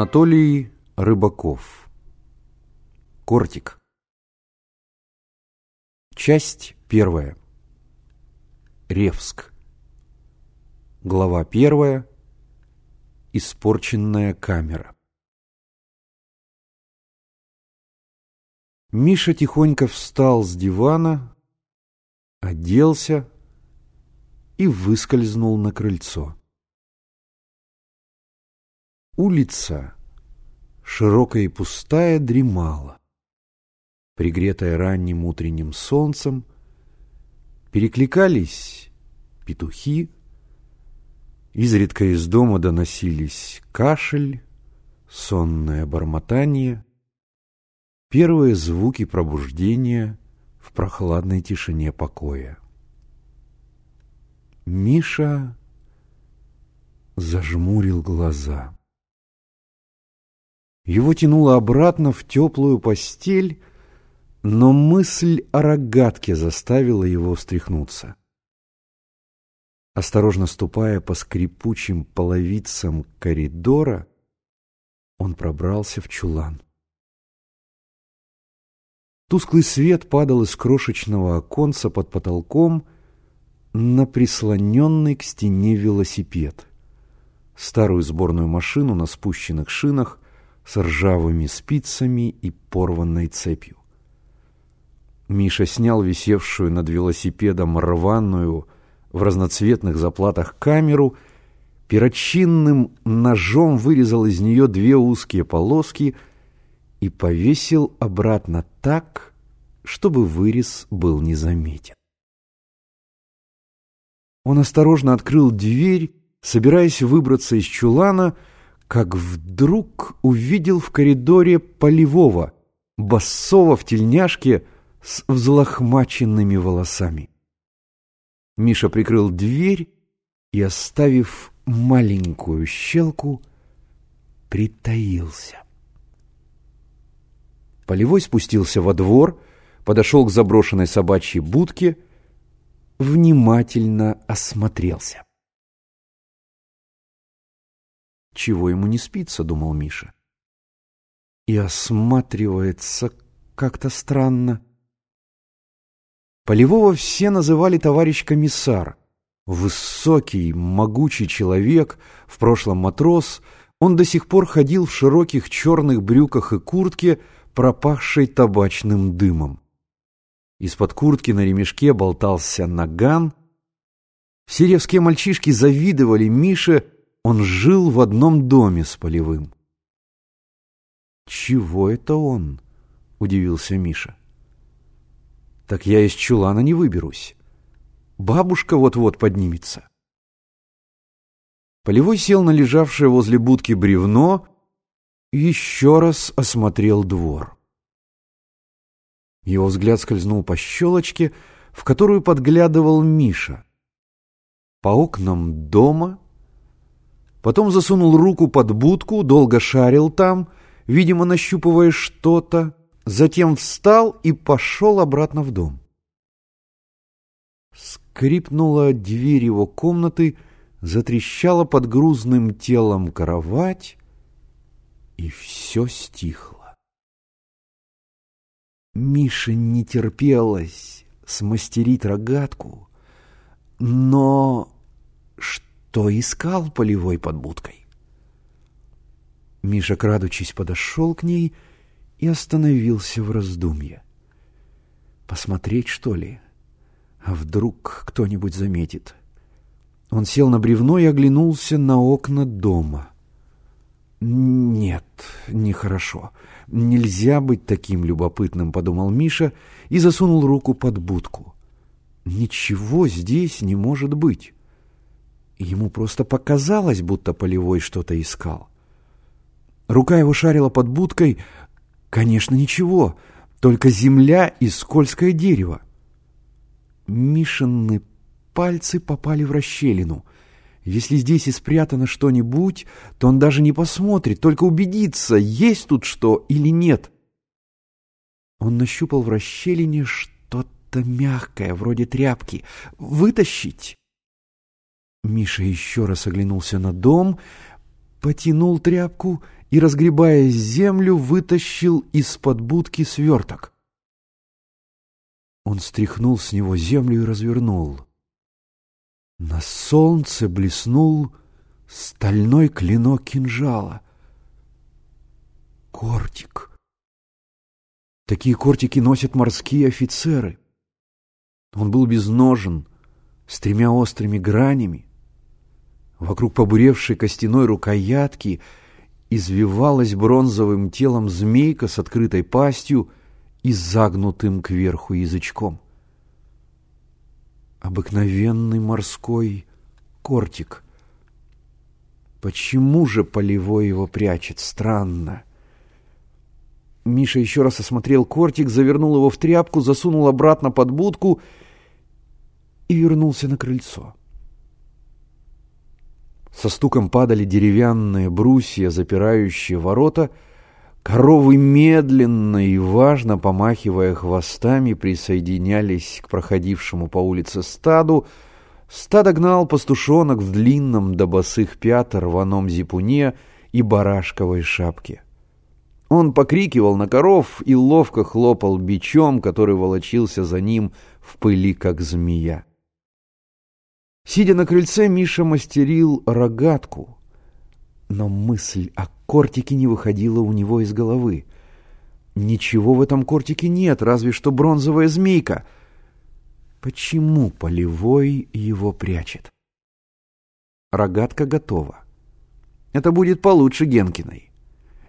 Анатолий Рыбаков. Кортик. Часть первая. Ревск. Глава первая. Испорченная камера. Миша тихонько встал с дивана, оделся и выскользнул на крыльцо. Улица, широкая и пустая, дремала. Пригретая ранним утренним солнцем, перекликались петухи, изредка из дома доносились кашель, сонное бормотание, первые звуки пробуждения в прохладной тишине покоя. Миша зажмурил глаза. Его тянуло обратно в теплую постель, но мысль о рогатке заставила его встряхнуться. Осторожно ступая по скрипучим половицам коридора, он пробрался в чулан. Тусклый свет падал из крошечного оконца под потолком на прислоненный к стене велосипед. Старую сборную машину на спущенных шинах с ржавыми спицами и порванной цепью. Миша снял висевшую над велосипедом рваную в разноцветных заплатах камеру, перочинным ножом вырезал из нее две узкие полоски и повесил обратно так, чтобы вырез был незаметен. Он осторожно открыл дверь, собираясь выбраться из чулана, как вдруг увидел в коридоре полевого, басова в тельняшке, с взлохмаченными волосами. Миша прикрыл дверь и, оставив маленькую щелку, притаился. Полевой спустился во двор, подошел к заброшенной собачьей будке, внимательно осмотрелся. Чего ему не спится, думал Миша. И осматривается как-то странно. Полевого все называли товарищ комиссар. Высокий, могучий человек, в прошлом матрос, он до сих пор ходил в широких черных брюках и куртке, пропахшей табачным дымом. Из-под куртки на ремешке болтался наган. Все ревские мальчишки завидовали Мише, он жил в одном доме с Полевым. «Чего это он?» — удивился Миша так я из чулана не выберусь. Бабушка вот-вот поднимется. Полевой сел на лежавшее возле будки бревно и еще раз осмотрел двор. Его взгляд скользнул по щелочке, в которую подглядывал Миша. По окнам дома, потом засунул руку под будку, долго шарил там, видимо, нащупывая что-то, затем встал и пошел обратно в дом. Скрипнула дверь его комнаты, затрещала под грузным телом кровать, и все стихло. Мише не терпелось смастерить рогатку, но что искал полевой под будкой? Миша, крадучись, подошел к ней — и остановился в раздумье. Посмотреть, что ли? А вдруг кто-нибудь заметит? Он сел на бревно и оглянулся на окна дома. «Нет, нехорошо. Нельзя быть таким любопытным», — подумал Миша и засунул руку под будку. «Ничего здесь не может быть». Ему просто показалось, будто полевой что-то искал. Рука его шарила под будкой, Конечно, ничего, только земля и скользкое дерево. Мишины пальцы попали в расщелину. Если здесь и спрятано что-нибудь, то он даже не посмотрит, только убедится, есть тут что или нет. Он нащупал в расщелине что-то мягкое, вроде тряпки. Вытащить? Миша еще раз оглянулся на дом, потянул тряпку и, разгребая землю, вытащил из-под будки сверток. Он стряхнул с него землю и развернул. На солнце блеснул стальной клинок кинжала. Кортик. Такие кортики носят морские офицеры. Он был безножен, с тремя острыми гранями. Вокруг побуревшей костяной рукоятки извивалась бронзовым телом змейка с открытой пастью и загнутым кверху язычком. Обыкновенный морской кортик. Почему же полевой его прячет? Странно. Миша еще раз осмотрел кортик, завернул его в тряпку, засунул обратно под будку и вернулся на крыльцо. Со стуком падали деревянные брусья, запирающие ворота. Коровы медленно и важно, помахивая хвостами, присоединялись к проходившему по улице стаду. Стадо гнал пастушонок в длинном до босых пят рваном зипуне и барашковой шапке. Он покрикивал на коров и ловко хлопал бичом, который волочился за ним в пыли, как змея. Сидя на крыльце, Миша мастерил рогатку, но мысль о кортике не выходила у него из головы. Ничего в этом кортике нет, разве что бронзовая змейка. Почему полевой его прячет? Рогатка готова. Это будет получше Генкиной.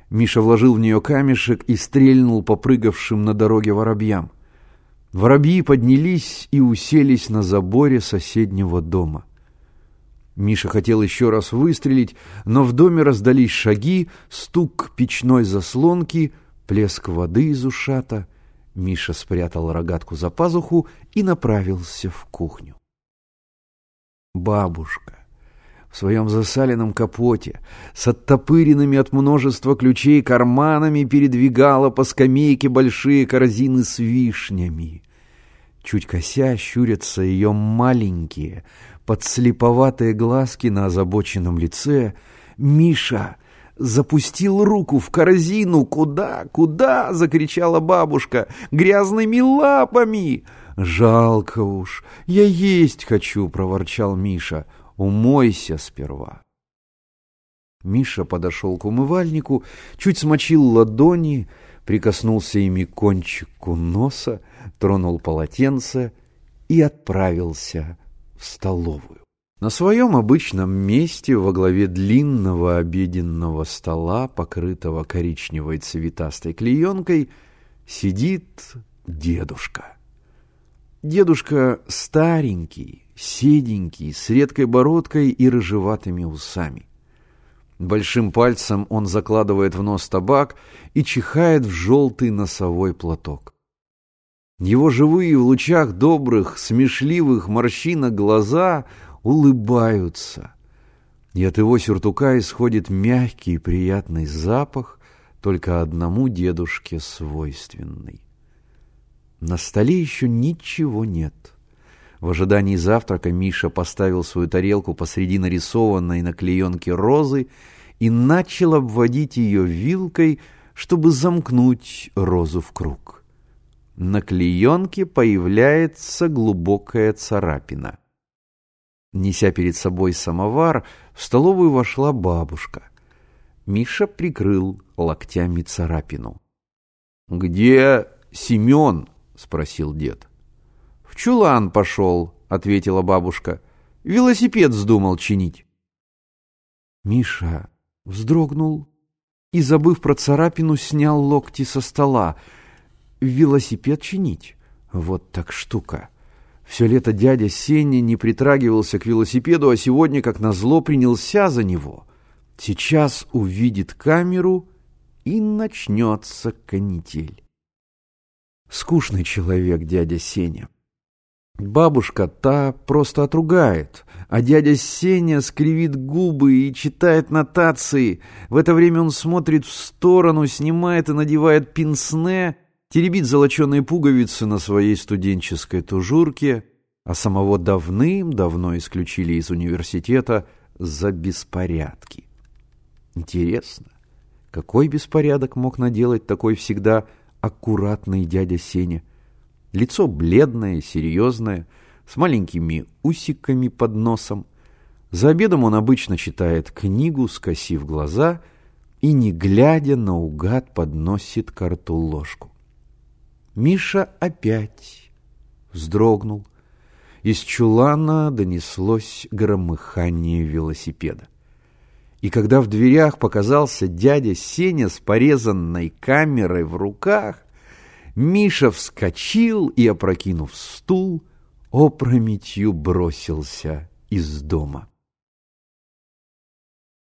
Миша вложил в нее камешек и стрельнул попрыгавшим на дороге воробьям. Воробьи поднялись и уселись на заборе соседнего дома. Миша хотел еще раз выстрелить, но в доме раздались шаги, стук печной заслонки, плеск воды из ушата. Миша спрятал рогатку за пазуху и направился в кухню. Бабушка в своем засаленном капоте, с оттопыренными от множества ключей карманами передвигала по скамейке большие корзины с вишнями. Чуть кося щурятся ее маленькие, подслеповатые глазки на озабоченном лице. «Миша!» запустил руку в корзину. «Куда? Куда?» — закричала бабушка. «Грязными лапами!» «Жалко уж! Я есть хочу!» — проворчал Миша. Умойся сперва. Миша подошел к умывальнику, чуть смочил ладони, прикоснулся ими к кончику носа, тронул полотенце и отправился в столовую. На своем обычном месте во главе длинного обеденного стола, покрытого коричневой цветастой клеенкой, сидит дедушка. Дедушка старенький, седенький, с редкой бородкой и рыжеватыми усами. Большим пальцем он закладывает в нос табак и чихает в желтый носовой платок. Его живые в лучах добрых, смешливых морщинок глаза улыбаются, и от его сюртука исходит мягкий и приятный запах, только одному дедушке свойственный. На столе еще ничего нет. В ожидании завтрака Миша поставил свою тарелку посреди нарисованной на клеенке розы и начал обводить ее вилкой, чтобы замкнуть розу в круг. На клеенке появляется глубокая царапина. Неся перед собой самовар, в столовую вошла бабушка. Миша прикрыл локтями царапину. «Где Семен?» — спросил дед. «В чулан пошел», — ответила бабушка. «Велосипед вздумал чинить». Миша вздрогнул и, забыв про царапину, снял локти со стола. «Велосипед чинить? Вот так штука!» Все лето дядя Сеня не притрагивался к велосипеду, а сегодня, как назло, принялся за него. Сейчас увидит камеру и начнется канитель. Скучный человек дядя Сеня. Бабушка та просто отругает, а дядя Сеня скривит губы и читает нотации. В это время он смотрит в сторону, снимает и надевает пинсне, теребит золоченые пуговицы на своей студенческой тужурке, а самого давным-давно исключили из университета за беспорядки. Интересно, Какой беспорядок мог наделать такой всегда аккуратный дядя Сеня? Лицо бледное, серьезное, с маленькими усиками под носом. За обедом он обычно читает книгу, скосив глаза, и, не глядя, наугад подносит к рту ложку. Миша опять вздрогнул. Из чулана донеслось громыхание велосипеда. И когда в дверях показался дядя Сеня с порезанной камерой в руках, Миша вскочил и, опрокинув стул, опрометью бросился из дома.